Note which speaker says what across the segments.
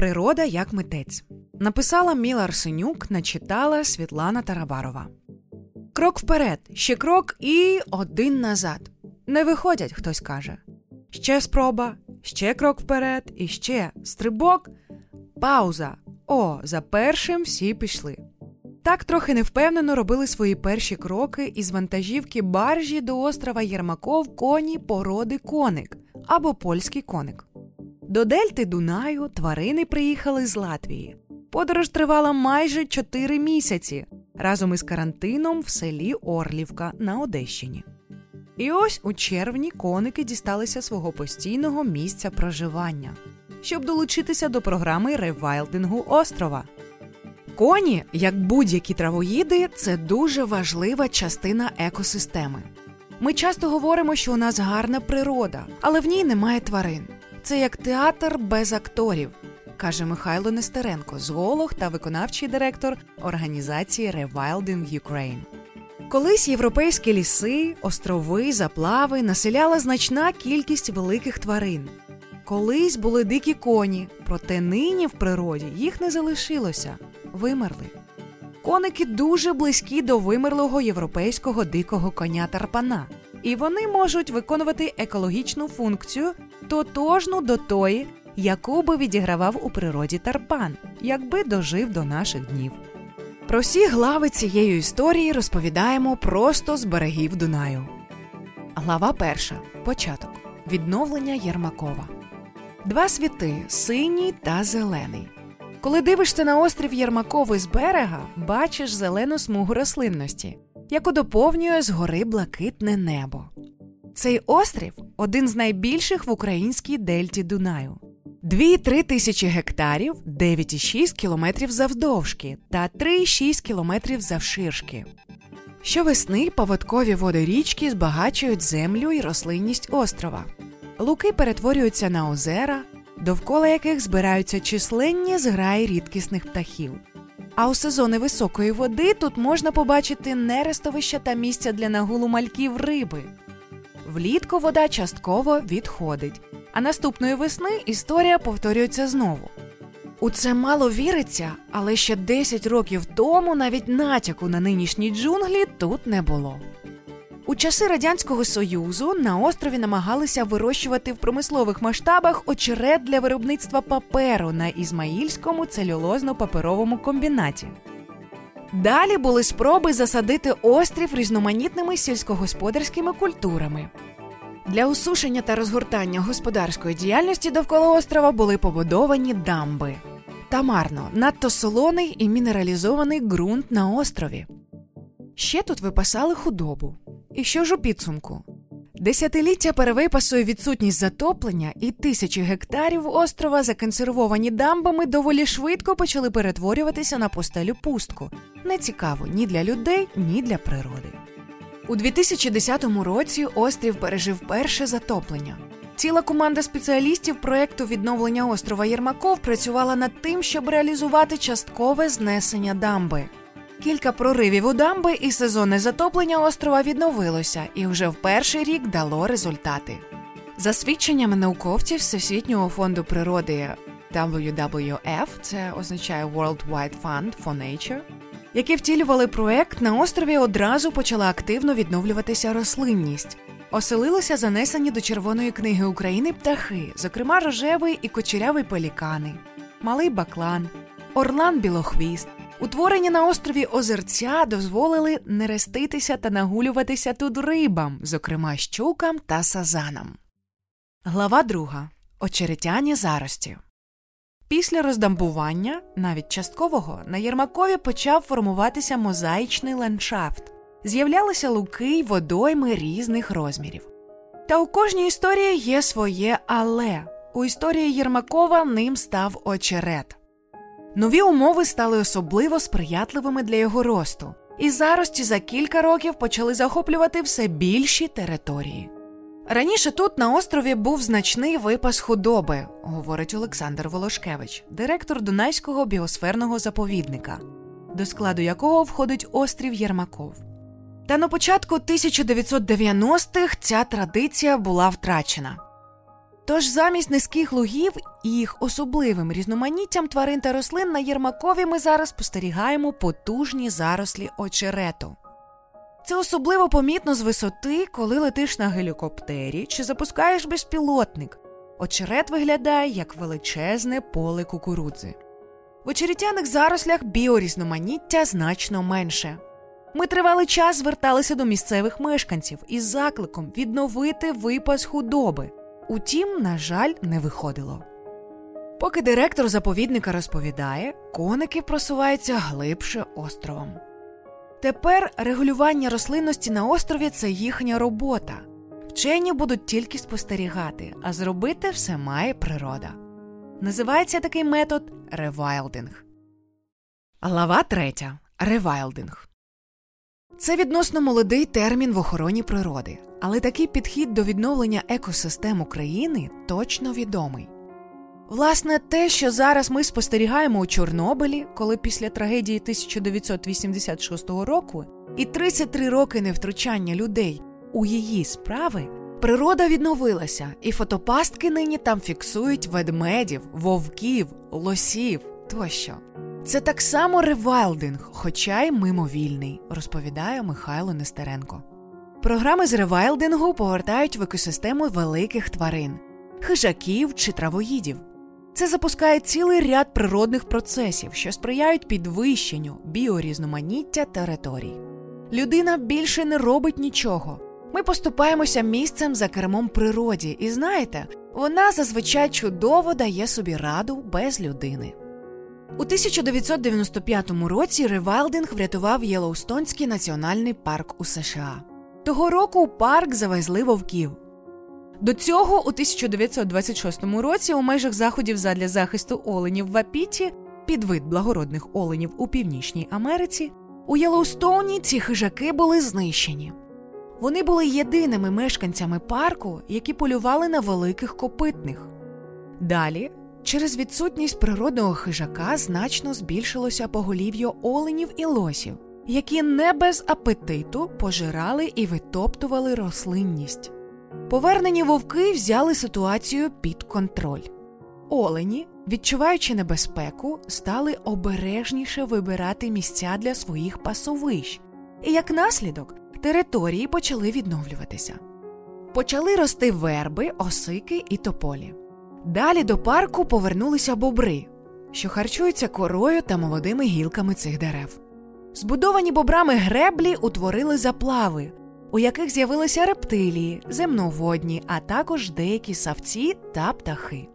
Speaker 1: Природа як митець. Написала Міла Арсенюк, начитала Світлана Тарабарова. Крок вперед, ще крок і один назад. Не виходять, хтось каже. Ще спроба, ще крок вперед, і ще стрибок, пауза. О, за першим всі пішли. Так трохи невпевнено робили свої перші кроки із вантажівки баржі до острова Єрмаков коні породи коник або польський коник. До Дельти Дунаю тварини приїхали з Латвії. Подорож тривала майже 4 місяці разом із карантином в селі Орлівка на Одещині. І ось у червні коники дісталися свого постійного місця проживання, щоб долучитися до програми ревайлдингу острова. Коні, як будь-які травоїди, це дуже важлива частина екосистеми. Ми часто говоримо, що у нас гарна природа, але в ній немає тварин. Це як театр без акторів, каже Михайло Нестеренко, зоолог та виконавчий директор організації Rewilding Ukraine. Колись європейські ліси, острови, заплави населяла значна кількість великих тварин. Колись були дикі коні, проте нині в природі їх не залишилося, вимерли. Коники дуже близькі до вимерлого європейського дикого коня тарпана, і вони можуть виконувати екологічну функцію, тотожну до тої, яку би відігравав у природі тарпан, якби дожив до наших днів. Про всі глави цієї історії розповідаємо просто з берегів Дунаю. Глава перша. Початок. Відновлення Єрмакова. Два світи синій та зелений. Коли дивишся на острів Єрмаковий з берега, бачиш зелену смугу рослинності, яку доповнює згори блакитне небо. Цей острів один з найбільших в українській дельті Дунаю. 2-3 тисячі гектарів, 9,6 кілометрів завдовжки та 3,6 кілометрів завширшки. Щовесни поводкові води річки збагачують землю і рослинність острова. Луки перетворюються на озера, довкола яких збираються численні зграї рідкісних птахів. А у сезони високої води тут можна побачити нерестовища та місця для нагулу мальків риби. Влітку вода частково відходить, а наступної весни історія повторюється знову. У це мало віриться, але ще 10 років тому навіть натяку на нинішні джунглі тут не було. У часи Радянського Союзу на острові намагалися вирощувати в промислових масштабах очерет для виробництва паперу на Ізмаїльському целюлозно-паперовому комбінаті. Далі були спроби засадити острів різноманітними сільськогосподарськими культурами. Для усушення та розгортання господарської діяльності довкола острова були побудовані дамби. Та марно, надто солоний і мінералізований ґрунт на острові. Ще тут випасали худобу. І що ж у підсумку? Десятиліття перевипасу і відсутність затоплення і тисячі гектарів острова, законсервовані дамбами, доволі швидко почали перетворюватися на постелю пустку. Нецікаво ні для людей, ні для природи. У 2010 році острів пережив перше затоплення. Ціла команда спеціалістів проєкту відновлення острова Єрмаков працювала над тим, щоб реалізувати часткове знесення дамби. Кілька проривів у дамби і сезонне затоплення острова відновилося і вже в перший рік дало результати. За свідченнями науковців Всесвітнього фонду природи WWF, це означає World Wide Fund for Nature, які втілювали проект, на острові одразу почала активно відновлюватися рослинність. Оселилися занесені до Червоної книги України птахи, зокрема рожевий і кочерявий пелікани, малий баклан, орлан білохвіст. Утворені на острові озерця дозволили нереститися та нагулюватися тут рибам, зокрема щукам та сазанам. Глава 2. Очеретяні зарості. Після роздамбування, навіть часткового, на Єрмакові почав формуватися мозаїчний ландшафт. З'являлися луки й водойми різних розмірів. Та у кожній історії є своє але. У історії Єрмакова ним став очерет. Нові умови стали особливо сприятливими для його росту, і зарості за кілька років почали захоплювати все більші території. Раніше тут на острові був значний випас худоби, говорить Олександр Волошкевич, директор Дунайського біосферного заповідника, до складу якого входить острів Єрмаков. Та на початку 1990-х ця традиція була втрачена. Тож замість низьких лугів і їх особливим різноманіттям тварин та рослин на Єрмакові ми зараз спостерігаємо потужні зарослі очерету. Це особливо помітно з висоти, коли летиш на гелікоптері чи запускаєш безпілотник. Очерет виглядає як величезне поле кукурудзи. В очеретяних зарослях біорізноманіття значно менше. Ми тривалий час зверталися до місцевих мешканців із закликом відновити випас худоби. Утім, на жаль, не виходило. Поки директор заповідника розповідає, коники просуваються глибше островом. Тепер регулювання рослинності на острові це їхня робота. Вчені будуть тільки спостерігати, а зробити все має природа. Називається такий метод ревайлдинг. Глава 3. Ревайлдинг. Це відносно молодий термін в охороні природи, але такий підхід до відновлення екосистем України точно відомий. Власне, те, що зараз ми спостерігаємо у Чорнобилі, коли після трагедії 1986 року і 33 роки невтручання людей у її справи, природа відновилася, і фотопастки нині там фіксують ведмедів, вовків, лосів тощо. Це так само ревайлдинг, хоча й мимовільний, розповідає Михайло Нестеренко. Програми з ревайлдингу повертають в екосистему великих тварин, хижаків чи травоїдів. Це запускає цілий ряд природних процесів, що сприяють підвищенню біорізноманіття територій. Людина більше не робить нічого. Ми поступаємося місцем за кермом природі, і знаєте, вона зазвичай чудово дає собі раду без людини. У 1995 році ревайлдинг врятував Єлоустонський національний парк у США. Того року парк завезли вовків. До цього у 1926 році у межах заходів задля захисту оленів в Апіті, підвид благородних оленів у Північній Америці, у Єлоустоуні ці хижаки були знищені. Вони були єдиними мешканцями парку, які полювали на великих копитних. Далі, через відсутність природного хижака, значно збільшилося поголів'я оленів і лосів, які не без апетиту пожирали і витоптували рослинність. Повернені вовки взяли ситуацію під контроль. Олені, відчуваючи небезпеку, стали обережніше вибирати місця для своїх пасовищ, і як наслідок території почали відновлюватися. Почали рости верби, осики і тополі. Далі до парку повернулися бобри, що харчуються корою та молодими гілками цих дерев. Збудовані бобрами греблі утворили заплави, у яких з'явилися рептилії, земноводні, а також деякі савці та птахи.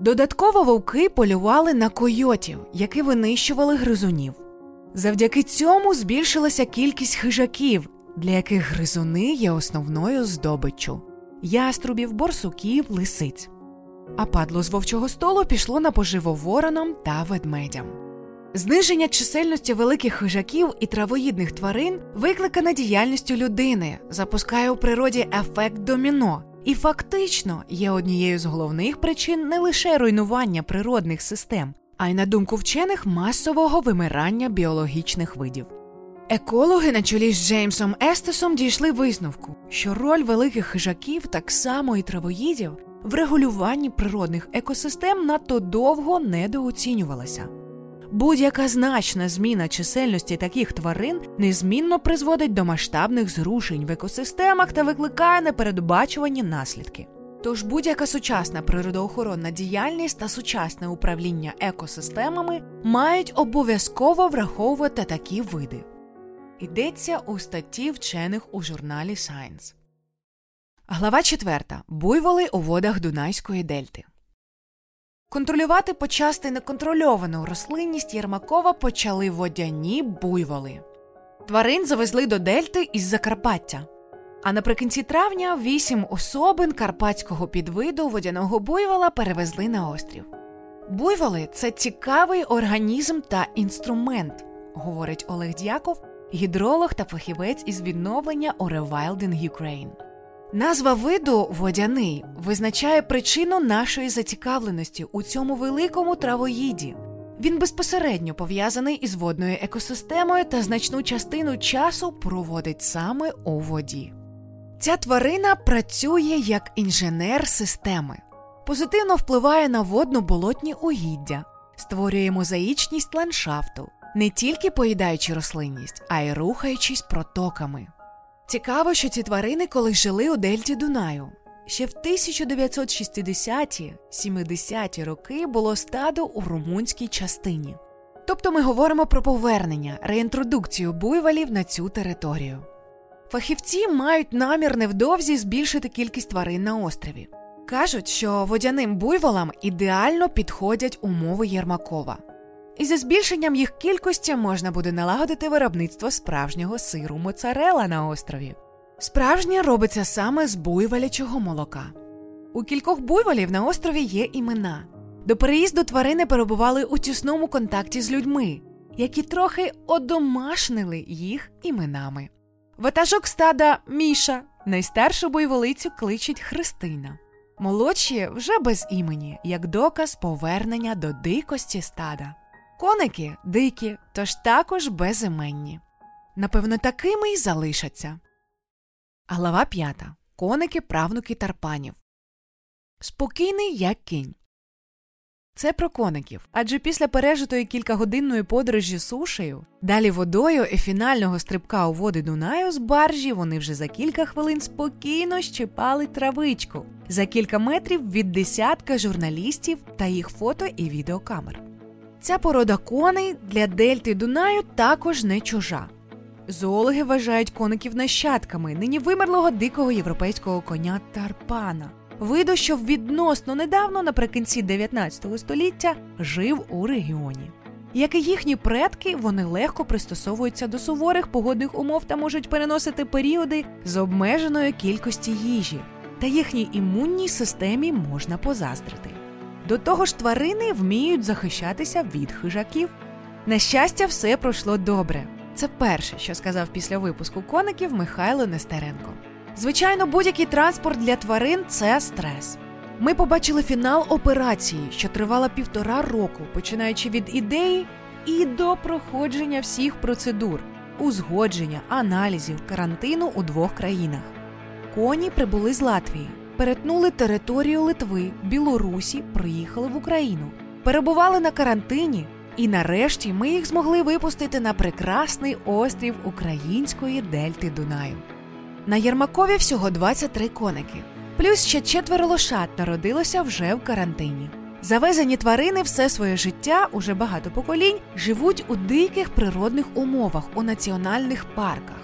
Speaker 1: Додатково вовки полювали на койотів, які винищували гризунів. Завдяки цьому збільшилася кількість хижаків, для яких гризуни є основною здобиччю яструбів, борсуків, лисиць. А падло з вовчого столу пішло на поживо воронам та ведмедям. Зниження чисельності великих хижаків і травоїдних тварин викликане діяльністю людини, запускає у природі ефект доміно, і фактично є однією з головних причин не лише руйнування природних систем, а й на думку вчених масового вимирання біологічних видів. Екологи на чолі з Джеймсом Естесом дійшли висновку, що роль великих хижаків, так само і травоїдів, в регулюванні природних екосистем надто довго недооцінювалася. Будь-яка значна зміна чисельності таких тварин незмінно призводить до масштабних зрушень в екосистемах та викликає непередбачувані наслідки. Тож будь-яка сучасна природоохоронна діяльність та сучасне управління екосистемами мають обов'язково враховувати такі види. Йдеться у статті вчених у журналі Science. Глава 4. Буйволи у водах Дунайської дельти. Контролювати почасти неконтрольовану рослинність Єрмакова почали водяні буйволи. Тварин завезли до дельти із Закарпаття. А наприкінці травня вісім особин карпатського підвиду водяного буйвола перевезли на острів. Буйволи це цікавий організм та інструмент, говорить Олег Дяков, гідролог та фахівець із відновлення у Rewilding Ukraine. Назва виду водяний визначає причину нашої зацікавленості у цьому великому травоїді. Він безпосередньо пов'язаний із водною екосистемою та значну частину часу проводить саме у воді. Ця тварина працює як інженер системи. позитивно впливає на водно-болотні угіддя, створює мозаїчність ландшафту, не тільки поїдаючи рослинність, а й рухаючись протоками. Цікаво, що ці тварини колись жили у Дельті Дунаю. Ще в 1960-70-ті роки було стадо у румунській частині. Тобто ми говоримо про повернення, реінтродукцію буйволів на цю територію. Фахівці мають намір невдовзі збільшити кількість тварин на острові. Кажуть, що водяним буйволам ідеально підходять умови Єрмакова. І за збільшенням їх кількості можна буде налагодити виробництво справжнього сиру моцарела на острові. Справжнє робиться саме з буйволячого молока. У кількох буйволів на острові є імена. До переїзду тварини перебували у тісному контакті з людьми, які трохи одомашнили їх іменами. Ватажок стада Міша, найстаршу буйволицю кличуть Христина. Молодші вже без імені, як доказ повернення до дикості стада. Коники дикі, тож також безіменні. Напевно, такими й залишаться. Глава п'ята. Коники правнуки тарпанів. Спокійний як кінь. Це про коників. Адже після пережитої кількагодинної подорожі сушею, далі водою і фінального стрибка у води Дунаю з баржі вони вже за кілька хвилин спокійно щипали травичку за кілька метрів від десятка журналістів та їх фото і відеокамер. Ця порода коней для дельти Дунаю також не чужа. Зоологи вважають коників нащадками нині вимерлого дикого європейського коня Тарпана, виду, що відносно недавно, наприкінці 19 століття, жив у регіоні. Як і їхні предки, вони легко пристосовуються до суворих погодних умов та можуть переносити періоди з обмеженою кількості їжі, та їхній імунній системі можна позаздрити. До того ж, тварини вміють захищатися від хижаків. На щастя, все пройшло добре. Це перше, що сказав після випуску коників Михайло Нестеренко. Звичайно, будь-який транспорт для тварин це стрес. Ми побачили фінал операції, що тривала півтора року, починаючи від ідеї і до проходження всіх процедур, узгодження, аналізів, карантину у двох країнах. Коні прибули з Латвії, перетнули територію Литви, Білорусі, приїхали в Україну, перебували на карантині, і нарешті ми їх змогли випустити на прекрасний острів української дельти Дунаю. На Єрмакові всього 23 коники, плюс ще четверо лошад народилося вже в карантині. Завезені тварини все своє життя, уже багато поколінь, живуть у диких природних умовах у національних парках,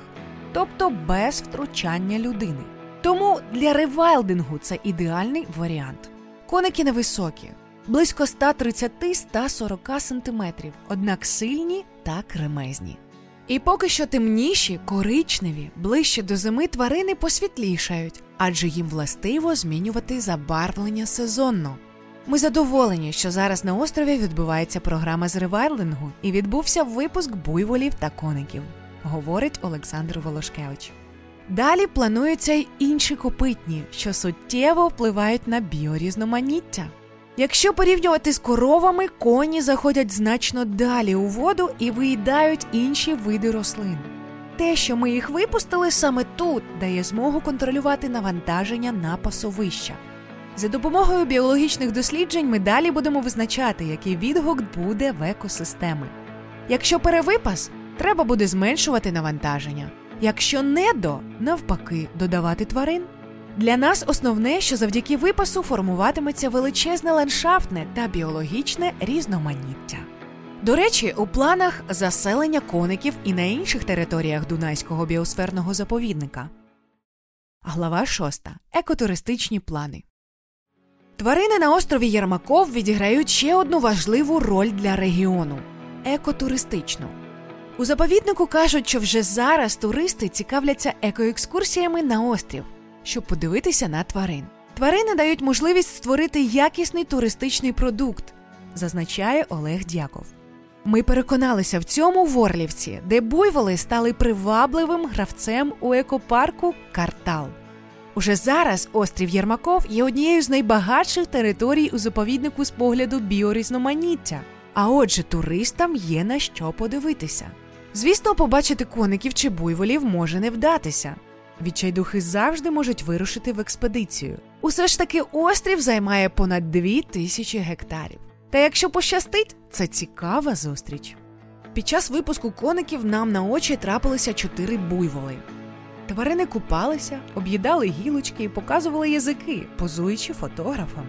Speaker 1: тобто без втручання людини. Тому для ревайлдингу це ідеальний варіант. Коники невисокі, близько 130-140 см, однак сильні та кремезні. І поки що темніші, коричневі, ближче до зими тварини посвітлішають, адже їм властиво змінювати забарвлення сезонно. Ми задоволені, що зараз на острові відбувається програма з ревайлингу і відбувся випуск буйволів та коників, говорить Олександр Волошкевич. Далі плануються й інші копитні, що суттєво впливають на біорізноманіття. Якщо порівнювати з коровами, коні заходять значно далі у воду і виїдають інші види рослин. Те, що ми їх випустили саме тут, дає змогу контролювати навантаження на пасовища. За допомогою біологічних досліджень ми далі будемо визначати, який відгук буде в екосистеми. Якщо перевипас, треба буде зменшувати навантаження. Якщо недо, навпаки, додавати тварин. Для нас основне, що завдяки випасу формуватиметься величезне ландшафтне та біологічне різноманіття. До речі, у планах заселення коників і на інших територіях Дунайського біосферного заповідника. Глава 6. Екотуристичні плани. Тварини на острові Єрмаков відіграють ще одну важливу роль для регіону екотуристичну. У заповіднику кажуть, що вже зараз туристи цікавляться екоекскурсіями на острів, щоб подивитися на тварин. Тварини дають можливість створити якісний туристичний продукт, зазначає Олег Дяков. Ми переконалися в цьому в Орлівці, де буйволи стали привабливим гравцем у екопарку Картал. Уже зараз острів Єрмаков є однією з найбагатших територій у заповіднику з погляду біорізноманіття. А отже, туристам є на що подивитися. Звісно, побачити коників чи буйволів може не вдатися. Відчайдухи завжди можуть вирушити в експедицію, Усе ж таки острів займає понад дві тисячі гектарів. Та якщо пощастить, це цікава зустріч. Під час випуску коників нам на очі трапилися чотири буйволи. Тварини купалися, об'їдали гілочки і показували язики, позуючи фотографам.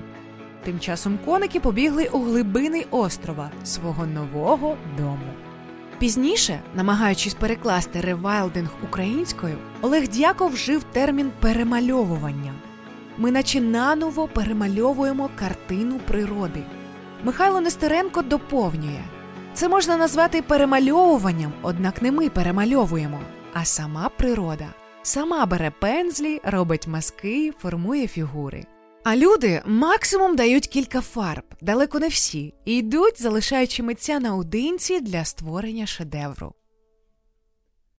Speaker 1: Тим часом коники побігли у глибини острова свого нового дому. Пізніше, намагаючись перекласти ревайлдинг українською, Олег Дяков вжив термін перемальовування. Ми наче наново перемальовуємо картину природи. Михайло Нестеренко доповнює: це можна назвати перемальовуванням, однак не ми перемальовуємо, а сама природа. Сама бере пензлі, робить маски, формує фігури. А люди максимум дають кілька фарб, далеко не всі, і йдуть, залишаючи митця наодинці для створення шедевру.